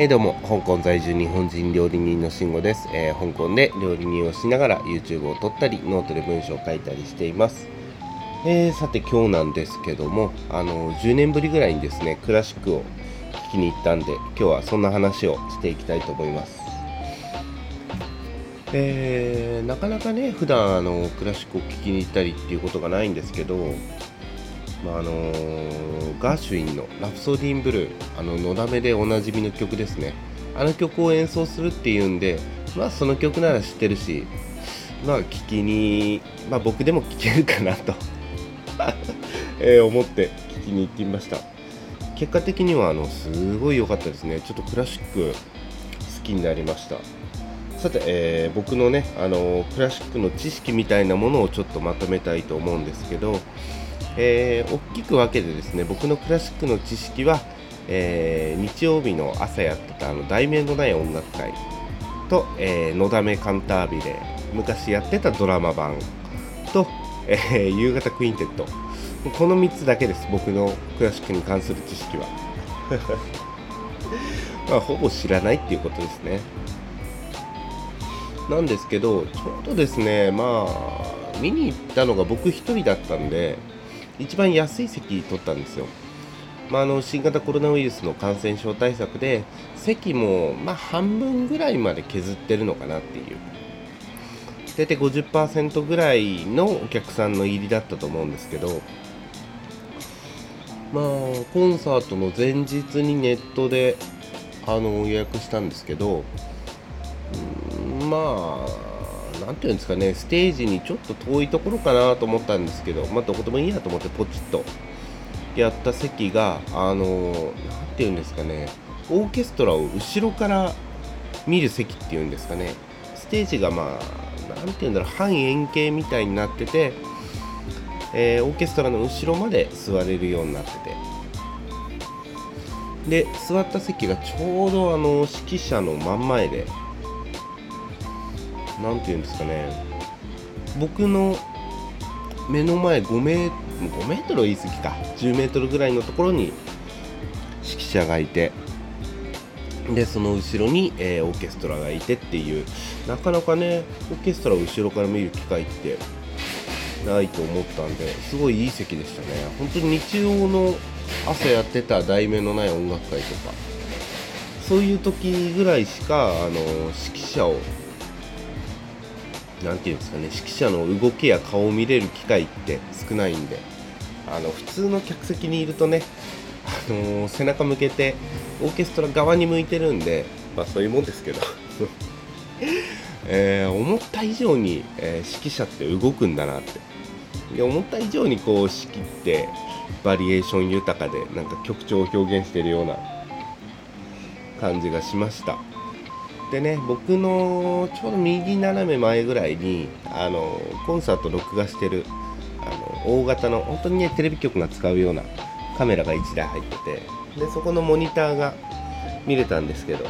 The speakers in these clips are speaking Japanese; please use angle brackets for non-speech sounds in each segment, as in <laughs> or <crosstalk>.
えー、どうも、香港在住日本人料理人の慎吾です、えー、香港で料理人をしながら YouTube を撮ったり、ノートで文章を書いたりしています。えー、さて今日なんですけども、あの、10年ぶりぐらいにですね、クラシックを聴きに行ったんで、今日はそんな話をしていきたいと思います。えー、なかなかね、普段あのクラシックを聴きに行ったりっていうことがないんですけど、まああのー、ガーシュインの「ラプソディ・イン・ブルー」あののだめでおなじみの曲ですね。あの曲を演奏するっていうんでまあその曲なら知ってるしまあ聴きにまあ僕でも聴けるかなと <laughs> え思って聴きに行ってみました。結果的にはあのすごい良かったですね。ちょっとクラシック好きになりました。さて、えー、僕のねあのクラシックの知識みたいなものをちょっとまとめたいと思うんですけどえー、大きく分けてですね僕のクラシックの知識は、えー、日曜日の朝やってたあの題名のない音楽会と「えー、のだめカンタービレ」昔やってたドラマ版と、えー、夕方クインテット。この3つだけです僕のクラシックに関する知識は。<laughs> まあほぼ知らないっていうことですね。なんですけどちょうどですねまあ見に行ったのが僕1人だったんで一番安い席取ったんですよ。まあ、あの新型コロナウイルスの感染症対策で席もま半分ぐらいまで削ってるのかなっていう大体50%ぐらいのお客さんの入りだったと思うんですけどまあコンサートの前日にネットであの予約したんですけどまあ何ていうんですかねステージにちょっと遠いところかなと思ったんですけどまあどこでもいいやと思ってポチッとやった席があの何ていうんですかねオーケストラを後ろから見る席っていうんですかねステージがまあ何ていうんだろう半円形みたいになってて、えー、オーケストラの後ろまで座れるようになってて。で座った席がちょうどあの指揮者の真ん前で何て言うんですかね。僕の目の前5メ5メートル言い過ぎか。10メートルぐらいのところに指揮者がいて。でその後ろに、えー、オーケストラがいてっていう。なかなかねオーケストラを後ろから見る機会ってないと思ったんですごいいい席でしたね。本当に日曜の朝やってた題名のない音楽会とかそういう時ぐらいしかあの指揮者を何て言うんですかね指揮者の動きや顔を見れる機会って少ないんであの普通の客席にいるとね、あのー、背中向けてオーケストラ側に向いてるんで、まあ、そういうもんですけど <laughs> えー、思った以上に、えー、指揮者って動くんだなってで思った以上にこう仕切ってバリエーション豊かでなんか曲調を表現してるような感じがしました。でね僕のちょうど右斜め前ぐらいにあのコンサート録画してるあの大型の本当にねテレビ局が使うようなカメラが1台入っててでそこのモニターが見れたんですけど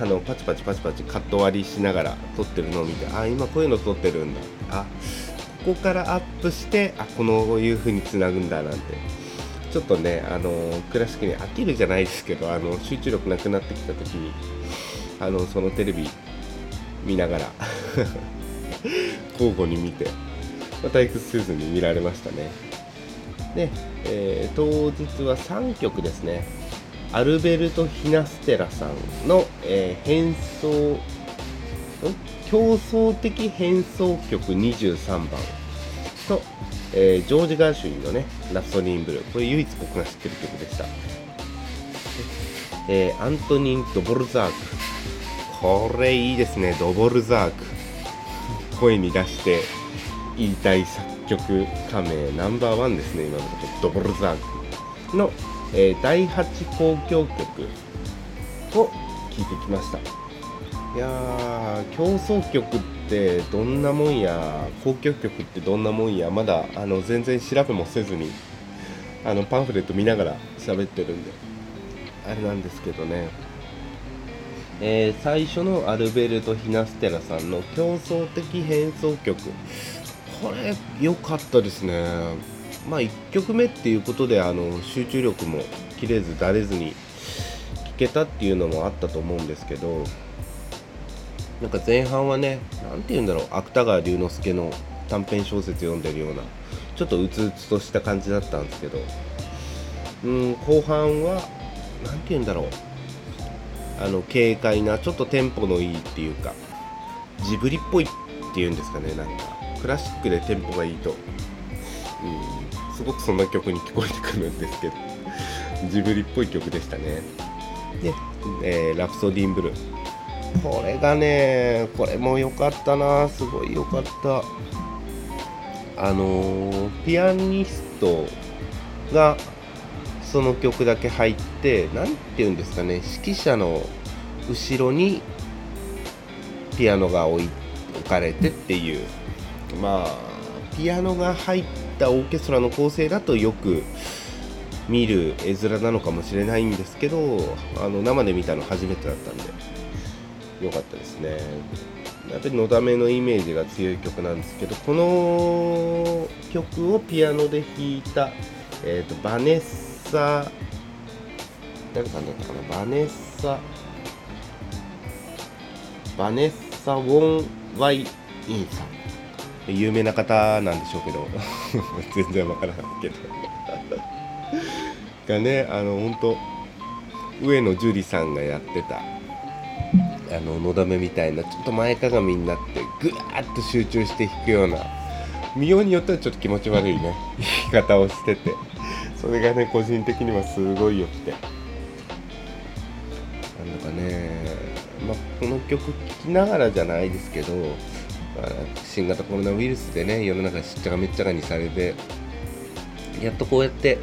あのパチパチパチパチカット割りしながら撮ってるのを見てあ今こういうの撮ってるんだ。あここからアップしてあこのいう風につなぐんだなんて。ちょっとねあのクラシックに飽きるじゃないですけどあの集中力なくなってきた時にあのそのテレビ見ながら <laughs> 交互に見て、まあ、退屈せずに見られましたね。で、えー、当日は3曲ですね。アルベルト・ヒナステラさんの、えー、変奏競争的変奏曲23番と、えー、ジョージ・ガーシュインのね「ラプソディン・ブルー」これ唯一僕が知ってる曲でした、えー、アントニン・ドボルザーク。これいいですね。ドボルザーク。声に出して言いたい作曲家名。ナンバーワンですね今のとこ。ろドボルザークの、えー、第8交響曲を聴いてきました。いやー競争曲ってどんなもんや。交響曲ってどんなもんや。まだあの全然調べもせずにあのパンフレット見ながら喋ってるんであれなんですけどね。えー、最初のアルベルト・ヒナステラさんの競争的変奏曲。これ良かったですね。まあ1曲目っていうことであの集中力も切れずだれずに聴けたっていうのもあったと思うんですけどなんか前半はね何て言うんだろう芥川龍之介の短編小説読んでるようなちょっとうつうつとした感じだったんですけどうん後半は何て言うんだろうあの軽快なちょっとテンポのいいっていうかジブリっぽいっていうんですかねなんか。クラシックでテンポがいいと、うん、すごくそんな曲に聞こえてくるんですけど。ジブリっぽい曲でしたね。で、えー、ラプソディンブルー。これがねこれも良かったな。すごい良かった。あのー、ピアニストがその曲だけ入って何て言うんですかね指揮者の後ろにピアノが置かれてっていう。まあピアノが入ったオーケストラの構成だとよく見る絵面なのかもしれないんですけどあの生で見たの初めてだったんで良かったですね。やっぱりのだめのイメージが強い曲なんですけどこの曲をピアノで弾いた、えーと、バネッサ誰さんだったかな。バネッサ。バネッサ・ウォン・ワイ・インさん。有名な方なんでしょうけど。<laughs> 全然わからないけど。<laughs> がねあの本当上野樹里さんがやってたあののだめみたいなちょっと前かがみになってぐわーっと集中して弾くような。見ようによってはちょっと気持ち悪いね。<laughs> 弾き方をしてて。それがね個人的にはすごい良くて。なんだかね、まあ、この曲聴きながらじゃないですけど、まあ、新型コロナウイルスでね世の中しっちゃかめっちゃかにされてやっとこうやって、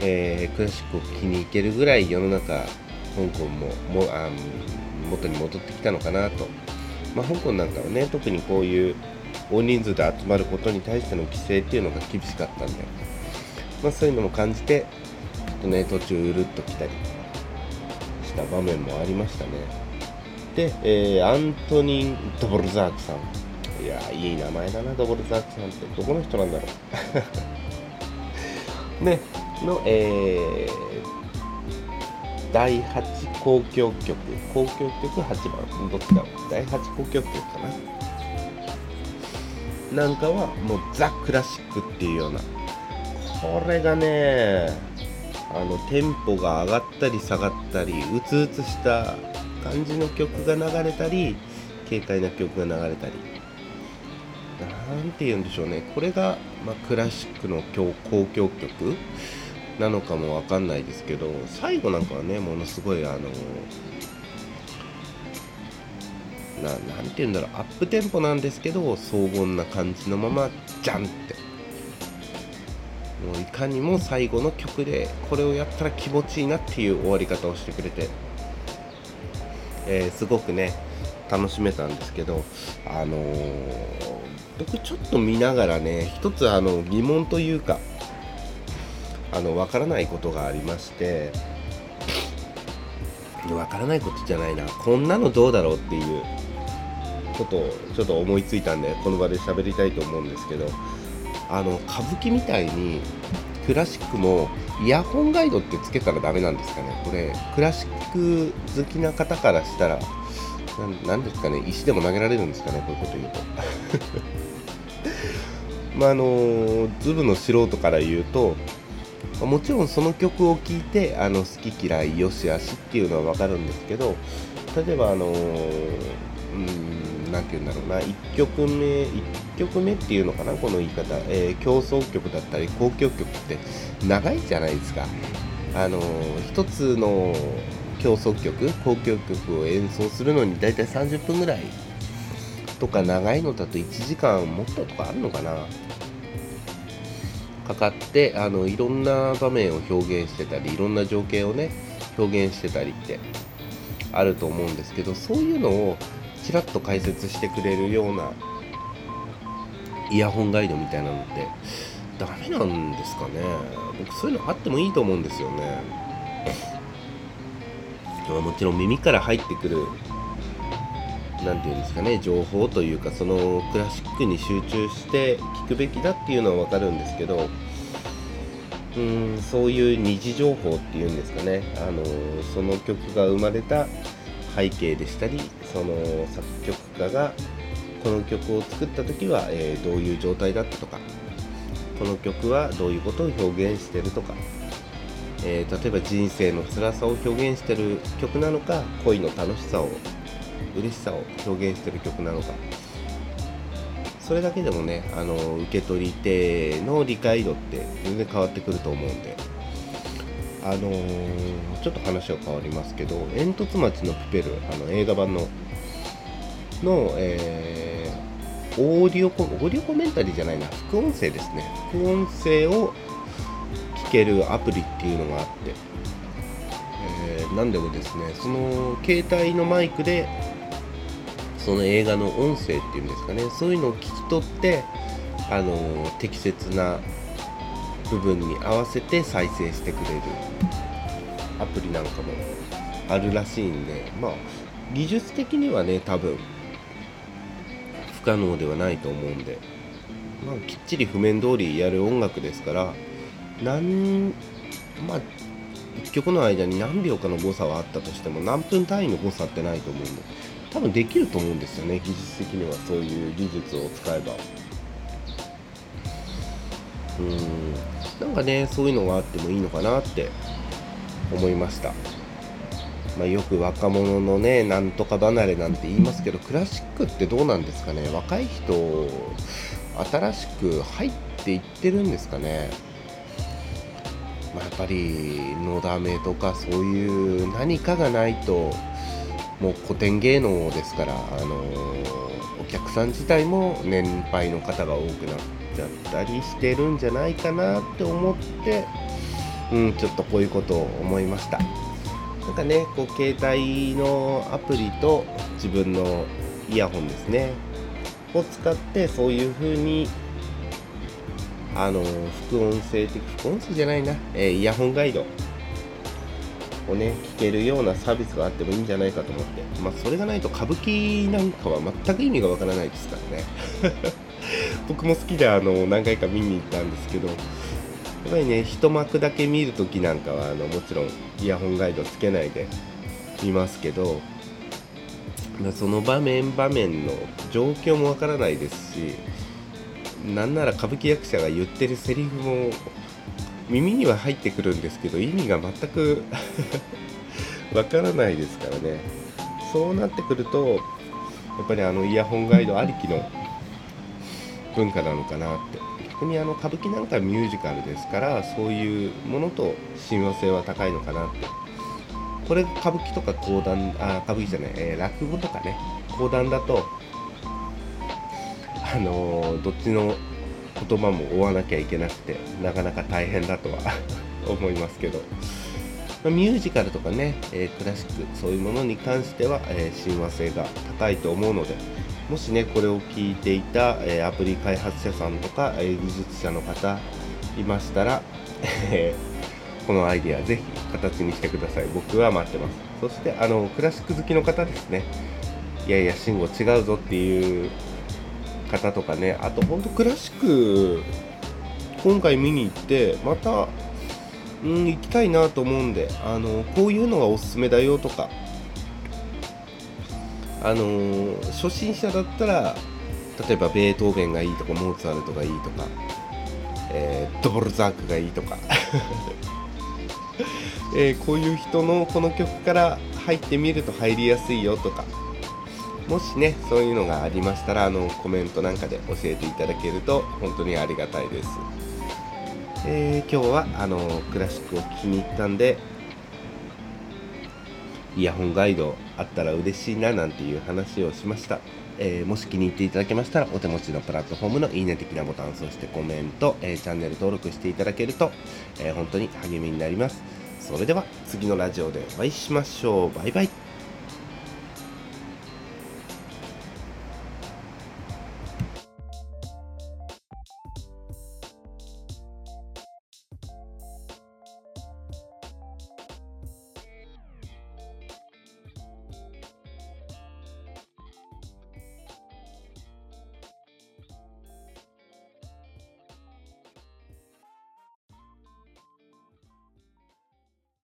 えー、クラシックを聴きに行けるぐらい世の中香港ももあ元に戻ってきたのかなと、まあ、香港なんかはね特にこういう大人数で集まることに対しての規制っていうのが厳しかったんで、まあ、そういうのも感じてちょっとね途中うるっと来たりした場面もありましたね。で、えー、アントニン・ドボルザークさん。いやいい名前だなドボルザークさんって。どこの人なんだろう。<laughs> ねの、えー第8交響曲。交響曲8番。どっちだ？ろう第8交響曲かな。なんかはもうザ・クラシックっていうようなこれがねあのテンポが上がったり下がったりうつうつした感じの曲が流れたり軽快な曲が流れたり。何て言うんでしょうね。これが、まあ、クラシックの交響曲？なのかもわかんないですけど最後なんかはねものすごいあのななんて言うんだろう。アップテンポなんですけど荘厳な感じのままジャンって。もういかにも最後の曲でこれをやったら気持ちいいなっていう終わり方をしてくれて、えー、すごくね楽しめたんですけどあのー、僕ちょっと見ながらね一つあの疑問というかあの分からないことがありまして分からないことじゃないなこんなのどうだろうっていうことをちょっと思いついたんでこの場で喋りたいと思うんですけどあの歌舞伎みたいにクラシックもイヤホンガイドってつけたらダメなんですかね。これクラシック好きな方からしたら何ですかね。石でも投げられるんですかね。こういうこと言うと。<laughs> まああのズブの素人から言うともちろんその曲を聴いてあの好き嫌いよしあしっていうのは分かるんですけど例えばあのうん何て言うんだろうな。1曲目1曲目っていうのかなこの言い方、えー、競争曲だったり交響曲って長いじゃないですか。あの一つの競争曲交響曲を演奏するのに大体30分ぐらい。とか長いのだと1時間もっととかあるのかな。かかってあのいろんな場面を表現してたりいろんな情景をね表現してたりってあると思うんですけどそういうのをちらっと解説してくれるようなイヤホンガイドみたいなのってダメなんですかね。僕そういうのあってもいいと思うんですよね。もちろん耳から入ってくる何て言うんですかね情報というかそのクラシックに集中して聴くべきだっていうのは分かるんですけどうーんそういう二次情報っていうんですかね、あのその曲が生まれた背景でしたりその作曲家がこの曲を作った時は、えー、どういう状態だったとかこの曲はどういうことを表現してるとか、えー、例えば人生の辛さを表現してる曲なのか恋の楽しさを嬉しさを表現してる曲なのか。それだけでもねあの受け取り手の理解度って全然変わってくると思うんで。あのー、ちょっと話は変わりますけど「煙突町のプペル」あの映画版のの、えー、オーディオコオーディオコメンタリーじゃないな。副音声ですね。副音声を聞けるアプリっていうのがあって、えー、何でもですねその携帯のマイクでその映画の音声っていうんですかね。そういうのを聞き取ってあの適切な部分に合わせて再生してくれるアプリなんかもあるらしいんでまあ技術的にはね多分不可能ではないと思うんで、まあ、きっちり譜面通りやる音楽ですから何まあ1曲の間に何秒かの誤差はあったとしても何分単位の誤差ってないと思うんで。多分できると思うんですよね技術的にはそういう技術を使えば。うん。なんかねそういうのがあってもいいのかなって思いました。まあ、よく若者のねなんとか離れなんて言いますけどクラシックってどうなんですかね？若い人新しく入っていってるんですかね、まあ、やっぱりのだめとかそういう何かがないともう古典芸能ですから、あのお客さん自体も年配の方が多くなっちゃったりしてるんじゃないかなって思って、うん、ちょっとこういうことを思いました。なんかね、こう携帯のアプリと自分のイヤホンですね、を使ってそういう風にあの副音声的副音声じゃないな、えー、イヤホンガイドをね聞けるようなサービスがあってもいいんじゃないかと思って、まあ、それがないと歌舞伎なんかは全く意味がわからないですからね。<laughs> 僕も好きであの何回か見に行ったんですけどやっぱりね一幕だけ見るときなんかはあのもちろんイヤホンガイドつけないで見ますけどその場面場面の状況もわからないですしなんなら歌舞伎役者が言ってるセリフも耳には入ってくるんですけど意味が全く <laughs> わからないですからね。そうなってくるとやっぱりあのイヤホンガイドありきの文化なのかなって逆にあの歌舞伎なんかミュージカルですからそういうものと親和性は高いのかなって。これ歌舞伎とか講談あ歌舞伎じゃない、えー、落語とかね。講談だとあのー、どっちの言葉も追わなきゃいけなくてなかなか大変だとは <laughs> 思いますけど、まあ、ミュージカルとかね、えー、クラシックそういうものに関しては、え、親和性が高いと思うのでもしねこれを聞いていた、えー、アプリ開発者さんとか、え技術者の方いましたら、えこのアイデアぜひ形にしてください。僕は待ってます。そしてあのクラシック好きの方ですね。いやいや慎吾違うぞっていう方とかねあとほんとクラシック今回見に行ってまたうん行きたいなと思うんであのこういうのがおすすめだよとかあの初心者だったら例えばベートーベンがいいとかモーツァルトがいいとか、えー、ドボルザークがいいとか、<laughs> えー、こういう人のこの曲から入ってみると入りやすいよとか。もしねそういうのがありましたらあのコメントなんかで教えていただけると本当にありがたいです、えー、今日はあのクラシックを聴きに行ったんでイヤホンガイドあったら嬉しいななんていう話をしました、えー、もし気に入っていただけましたらお手持ちのプラットフォームのいいね的なボタンそしてコメント、えー、チャンネル登録していただけると、え本当に励みになります。それでは次のラジオでお会いしましょう。バイバイ。